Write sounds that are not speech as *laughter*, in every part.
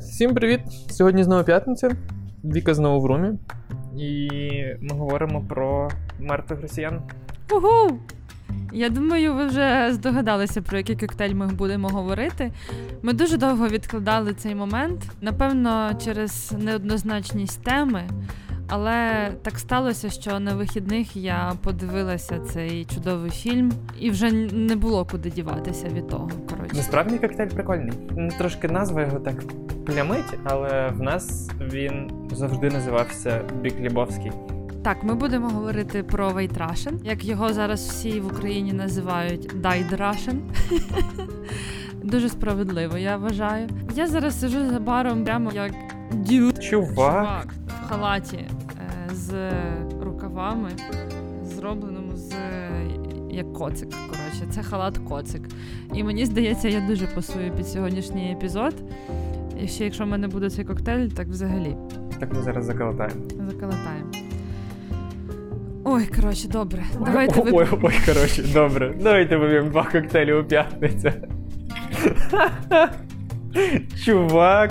Всім привіт! Сьогодні знову п'ятниця. Віка знову в румі. І ми говоримо про мертвих росіян. Угу! Я думаю, ви вже здогадалися, про який коктейль ми будемо говорити. Ми дуже довго відкладали цей момент, напевно, через неоднозначність теми. Але так сталося, що на вихідних я подивилася цей чудовий фільм, і вже не було куди діватися від того. Коротше, Насправді коктейль прикольний. Трошки назва його так плямить, але в нас він завжди називався Бік Лібовський. так, ми будемо говорити про White Russian, як його зараз всі в Україні називають Died Russian. *laughs* Дуже справедливо, я вважаю. Я зараз сижу за баром прямо як дюд. Чувак! в халаті з рукавами, зробленому з як коцик. Коротше, це халат коцик. І мені здається, я дуже пасую під сьогоднішній епізод. І ще якщо в мене буде цей коктейль, так взагалі Так ми зараз заколотаємо. заколотаємо. Ой, коротше, добре. Давайте ви. ой, ой, коротше, добре. Давайте вип'ємо два коктейлі у п'ятницю. *laughs* Чувак!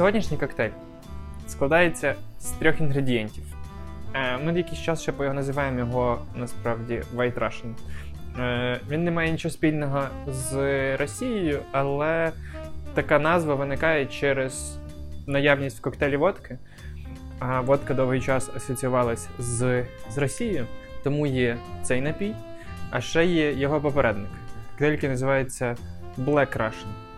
Сьогоднішній коктейль складається з трьох інгредієнтів. Е, Ми якийсь час ще називаємо його насправді White Russian. Е, Він не має нічого спільного з Росією, але така назва виникає через наявність в коктейлі водки. А водка довгий час асоціювалась з, з Росією, тому є цей напій, а ще є його попередник. Коктейль, називається Black Russian.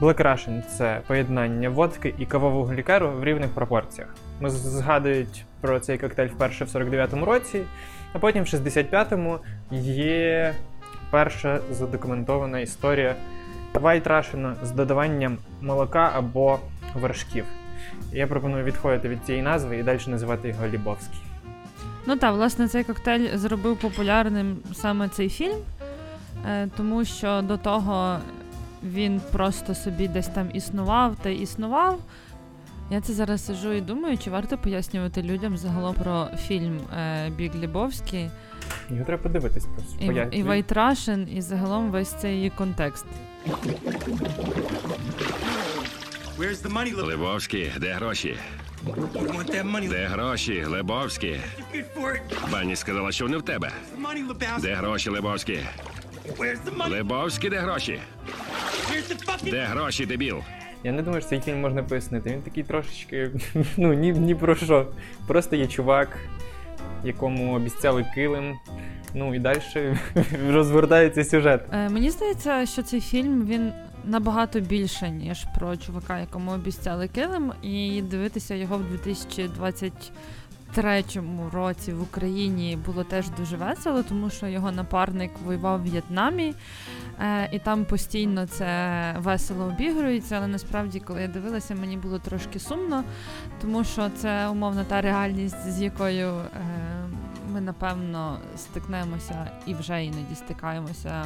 Black Russian – це поєднання водки і кавового лікеру в рівних пропорціях. Ми згадують про цей коктейль вперше в 49-му році, а потім в 65-му є перша задокументована історія White Russian з додаванням молока або вершків. Я пропоную відходити від цієї назви і далі називати його Лібовський. Ну так, власне, цей коктейль зробив популярним саме цей фільм, е, тому що до того він просто собі десь там існував та існував. Я це зараз сижу і думаю, чи варто пояснювати людям загалом про фільм е, Біг Лібовський Його треба подивитись просто. і, і White Russian, і загалом весь цей контекст. Лебовський, де гроші? Де гроші, it. Пані сказала, що не в тебе. Де гроші, money? Лебовський, де гроші? Де гроші, дебіл? Я не думаю, що цей фільм можна пояснити. Він такий трошечки, *laughs* ну ні, ні про що. Просто є чувак, якому обіцяли килим. Ну і далі *laughs* розгортається сюжет. Е, мені здається, що цей фільм він набагато більше, ніж про чувака, якому обіцяли килим, і дивитися його в 2023 році в Україні було теж дуже весело, тому що його напарник воював в В'єтнамі, е, і там постійно це весело обігрується. Але насправді, коли я дивилася, мені було трошки сумно, тому що це умовно та реальність, з якою. Е, ми напевно стикнемося і вже іноді стикаємося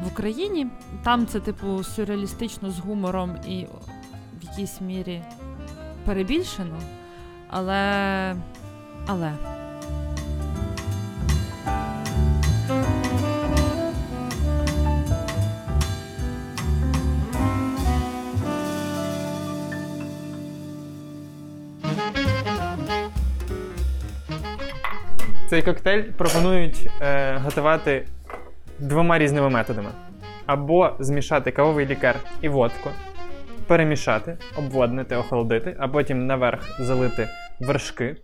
в Україні. Там це, типу, сюрреалістично з гумором і в якійсь мірі перебільшено. Але. Але. Цей коктейль пропонують е, готувати двома різними методами: або змішати кавовий лікер і водку, перемішати, обводнити, охолодити, а потім наверх залити вершки,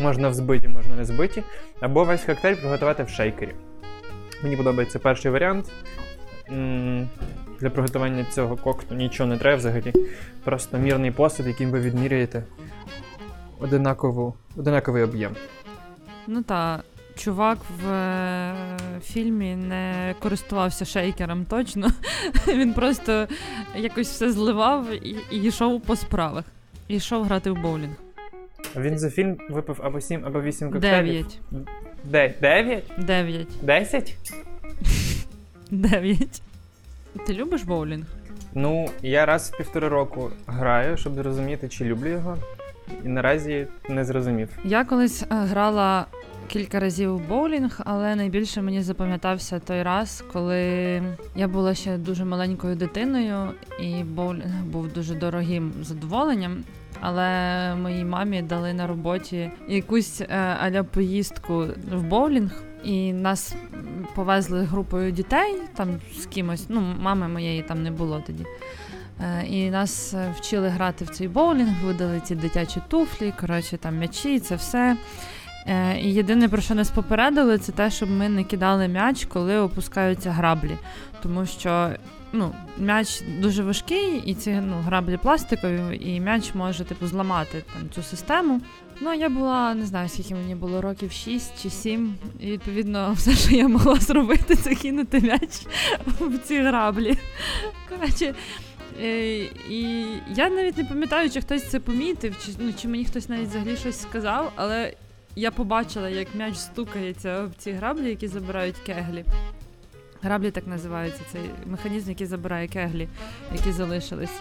можна взбиті, можна не збиті, або весь коктейль приготувати в шейкері. Мені подобається перший варіант. Для приготування цього кокту нічого не треба взагалі. Просто мірний посуд, яким ви відміряєте одинакову, одинаковий об'єм. Ну та чувак в е, фільмі не користувався шейкером точно. *laughs* Він просто якось все зливав і, і йшов по справах. І йшов грати в боулінг. Він за фільм випив або 7, або 8 коктейлів. Дев'ять. Де? Дев'ять? Дев'ять. Десять? *laughs* Дев'ять. Ти любиш боулінг? Ну, я раз в півтори року граю, щоб зрозуміти, чи люблю його. І наразі не зрозумів. Я колись е, грала кілька разів у боулінг, але найбільше мені запам'ятався той раз, коли я була ще дуже маленькою дитиною, і боулінг був дуже дорогим задоволенням. Але моїй мамі дали на роботі якусь е, аля поїздку в боулінг, і нас повезли групою дітей там з кимось. Ну, мами моєї там не було тоді. Е, І нас е, вчили грати в цей боулінг, видали ці дитячі туфлі, коротше, там м'ячі, це все. Е, І єдине, про що нас попередили, це те, щоб ми не кидали м'яч, коли опускаються граблі. Тому що ну, м'яч дуже важкий, і ці ну, граблі пластикові, і м'яч може типу, зламати там, цю систему. Ну, я була, не знаю, скільки мені було років 6 чи 7, і відповідно *laughs* все, що я могла зробити, це кинути м'яч в ці граблі. Коротше, Е, і я навіть не пам'ятаю, чи хтось це помітив, чи, ну, чи мені хтось навіть взагалі щось сказав, але я побачила, як м'яч стукається об ці граблі, які забирають кеглі. Граблі так називаються, цей механізм, який забирає кеглі, які залишились.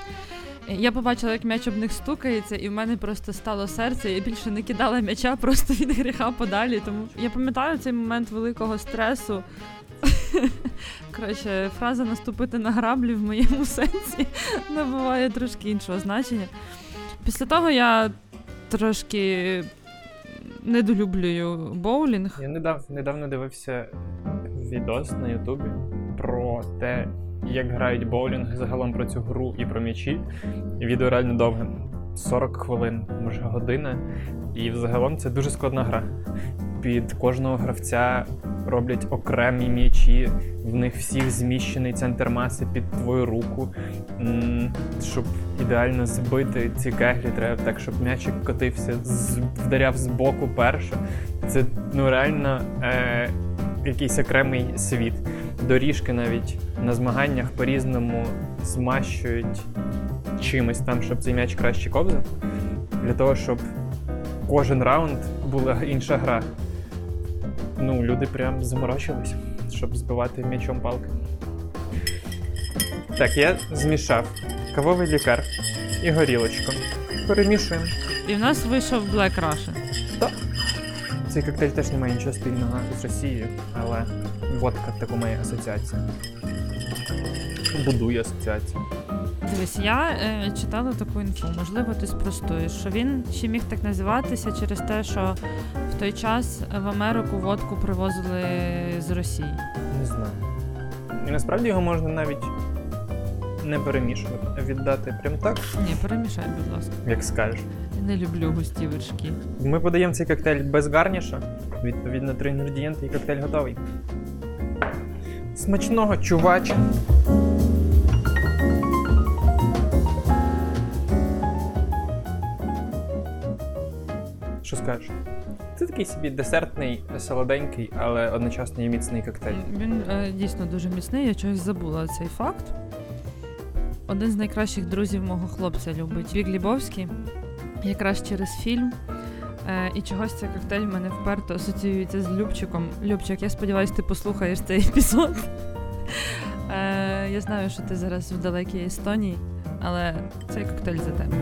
Я побачила, як м'яч об них стукається, і в мене просто стало серце. Я більше не кидала м'яча просто від гріха подалі. Тому я пам'ятаю цей момент великого стресу. *laughs* Коротше, фраза наступити на граблі в моєму сенсі набуває трошки іншого значення. Після того я трошки недолюблюю боулінг. Я недав, недавно дивився відос на Ютубі про те, як грають боулінг, загалом про цю гру і про м'ячі. Відео реально довге. 40 хвилин, може година. І взагалом це дуже складна гра. Під кожного гравця роблять окремі м'ячі, в них всіх зміщений центр маси під твою руку. Щоб ідеально збити ці кеглі, треба так, щоб м'ячик котився, вдаряв з боку перше. Це ну реально е, якийсь окремий світ. Доріжки навіть на змаганнях по-різному змащують чимось там, щоб цей м'яч краще ковзав. Для того, щоб кожен раунд була інша гра. Ну, люди прям заморочились, щоб збивати м'ячом палки. Так, я змішав кавовий лікар і горілочку. Перемішуємо. І в нас вийшов Black Russian. Цей коктейль теж не має нічого спільного з Росією, але водка таку має асоціацію. Будує асоціацію. Дивись, я е, читала таку інфу, можливо, ти спростуєш, що він ще міг так називатися через те, що в той час в Америку водку привозили з Росії. Не знаю. І насправді його можна навіть не перемішувати, а віддати прям так, Ні, перемішай, будь ласка. як скажеш. Я не люблю густі вершки. Ми подаємо цей коктейль без гарніша. Відповідно, три інгредієнти і коктейль готовий. Смачного, чувач! Що скажеш? Це такий собі десертний, солоденький, але одночасно і міцний коктейль. Він е, дійсно дуже міцний, я чогось забула цей факт. Один з найкращих друзів мого хлопця любить Вік Лібовський, якраз через фільм. Е, і чогось цей коктейль в мене вперто асоціюється з Любчиком. Любчик, я сподіваюся, ти послухаєш цей епізод. *laughs* Е, я знаю, що ти зараз в далекій Естонії, але цей коктейль за тебе.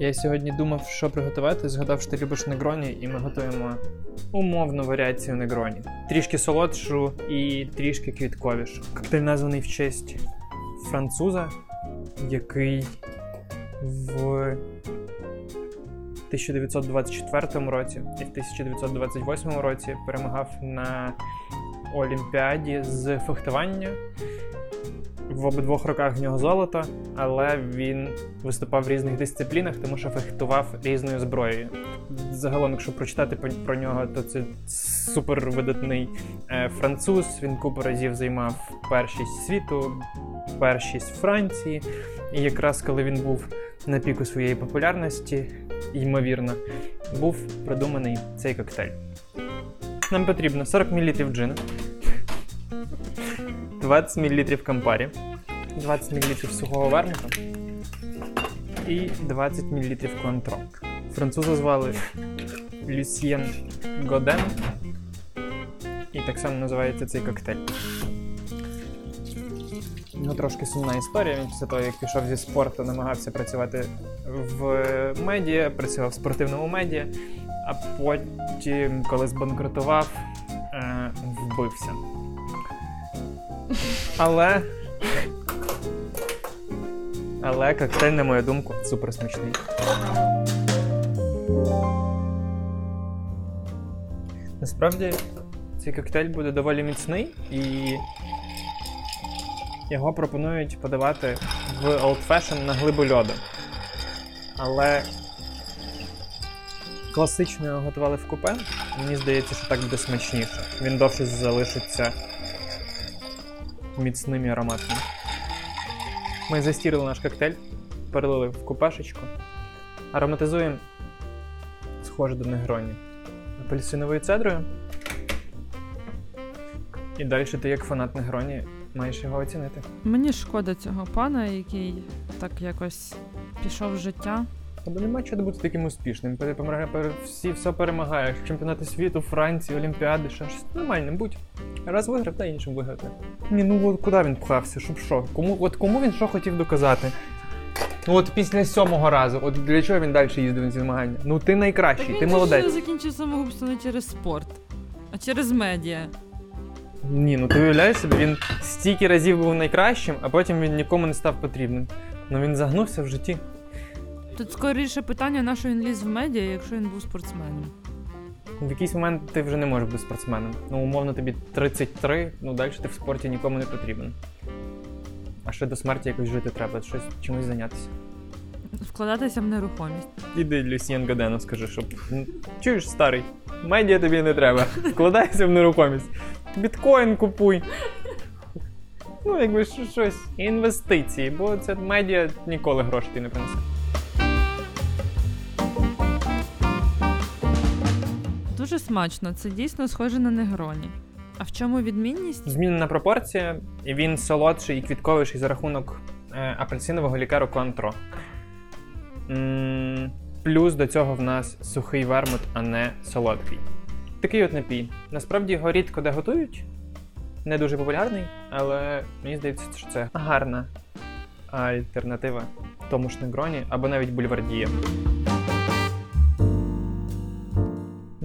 Я сьогодні думав, що приготувати, згадав, що ти любиш негроні, і ми готуємо умовну варіацію негроні. Трішки солодшу і трішки квітковішу. Коктейль названий в честь француза, який в 1924 році і в 1928 році перемагав на Олімпіаді з фехтування. В обидвох роках в нього золото, але він виступав в різних дисциплінах, тому що фехтував різною зброєю. Загалом, якщо прочитати про нього, то це супер видатний е, француз. Він купу разів займав першість світу, першість Франції. І якраз коли він був на піку своєї популярності, ймовірно, був придуманий цей коктейль. Нам потрібно 40 мл джину, 20 мл кампарі, 20 мл сухого вермута і 20 мл контро. Француза звали Люсьєн Годен. І так само називається цей коктейль. Ну, трошки сумна історія. Він після того, як пішов зі спорту, намагався працювати в медіа, працював в спортивному медіа, а потім, коли збанкрутував, е, вбився. Але. Але коктейль, на мою думку, супер смачний. Насправді, цей коктейль буде доволі міцний і його пропонують подавати в Old Fashion на глибу льоду. Але класично його готували в купе. Мені здається, що так буде смачніше. Він довше залишиться міцним і ароматним. Ми застірили наш коктейль, перелили в купешечку, ароматизуємо схоже до негроні апельсиновою цедрою. І далі ти, як фанат негроні, маєш його оцінити. Мені шкода цього пана, який так якось пішов з життя. Або нема чого бути таким успішним. Всі все перемагаєш. Чемпіонати світу, Франції, Олімпіади, ще щось нормальним будь. Раз виграв, та іншим виграти. Ні, ну от куди він пхався? Щоб що? Кому, от кому він що хотів доказати? Ну от після сьомого разу, от для чого він далі їздив на ці змагання? Ну ти найкращий, ти молодець. закінчив самогубство не через спорт, а через медіа. Ні, ну ти уявляєш собі, він стільки разів був найкращим, а потім він нікому не став потрібним. Ну він загнувся в житті. Тут скоріше питання, на що він ліз в медіа, якщо він був спортсменом. В якийсь момент ти вже не можеш бути спортсменом. Ну, умовно, тобі 33, ну далі ти в спорті нікому не потрібен. А ще до смерті якось жити треба, щось чимось зайнятися. Вкладатися в нерухомість. Іди Люсьєн Гадену, скажи, щоб. Чуєш, старий, медіа тобі не треба. Вкладайся в нерухомість. Біткоін купуй. Ну, якби щось. Інвестиції, бо це медіа ніколи грошей ти не принесе. Дуже смачно, це дійсно схоже на негроні. А в чому відмінність? Змінена пропорція, він солодший і квітковіший за рахунок е, апельсинового лікеру Контро. М, Плюс до цього в нас сухий вермут, а не солодкий. Такий от напій. Насправді його рідко де готують. Не дуже популярний, але мені здається, що це гарна альтернатива тому ж негроні або навіть бульвардія.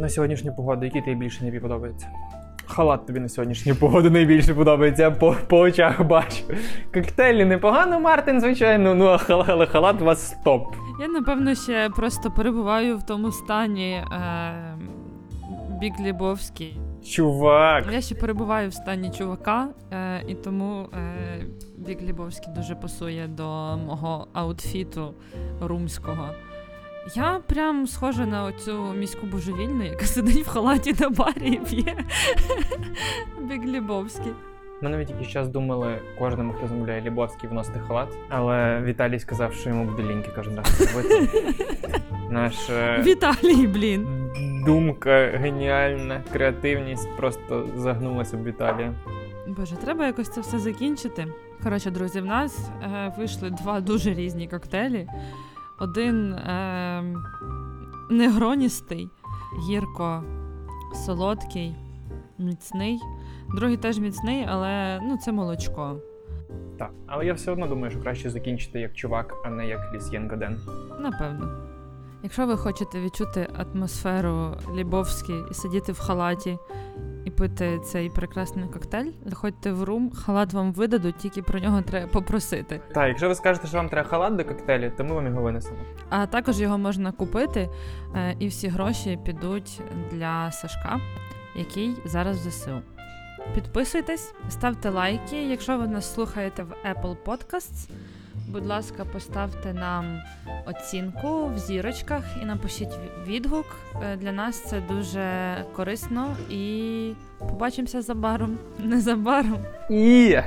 На сьогоднішню погоду, який тобі більше не подобається? Халат тобі на сьогоднішню погоду найбільше подобається, по, по очах бачу. Коктейлі непогано, Мартин, звичайно, ну а хал- але халат у вас стоп. Я напевно ще просто перебуваю в тому стані е, Біг Лібовський. Чувак. Я ще перебуваю в стані чувака, е, і тому е, Біг Лібовський дуже пасує до мого аутфіту румського. Я прям схожа на оцю міську божевільну, яка сидить в халаті на барі і п'є *laughs* Біг Лібовський. Ми навіть якийсь час думали кожному, хто замовляє Лібовський, вносити халат. Але Віталій сказав, що йому буде ліньки кожен раз робити. Наш е, Віталій, блін. думка, геніальна, креативність просто загнулася в Віталія. Боже, треба якось це все закінчити. Коротше, друзі, в нас е, вийшли два дуже різні коктейлі. Один е, негроністий, гірко солодкий, міцний. Другий теж міцний, але ну, це молочко. Так, але я все одно думаю, що краще закінчити як чувак, а не як Лісьєн Гаден. Напевно. Якщо ви хочете відчути атмосферу Лібовські і сидіти в халаті і пити цей прекрасний коктейль, заходьте в рум, халат вам видадуть, тільки про нього треба попросити. Так, якщо ви скажете, що вам треба халат до коктейлю, то ми вам його винесемо. А також його можна купити, е, і всі гроші підуть для Сашка, який зараз в ЗСУ. Підписуйтесь, ставте лайки. Якщо ви нас слухаєте в Apple Podcasts, будь ласка, поставте нам оцінку в зірочках і напишіть відгук. Е, Для нас це дуже корисно і побачимося забаром. *laughs* Незабаром. І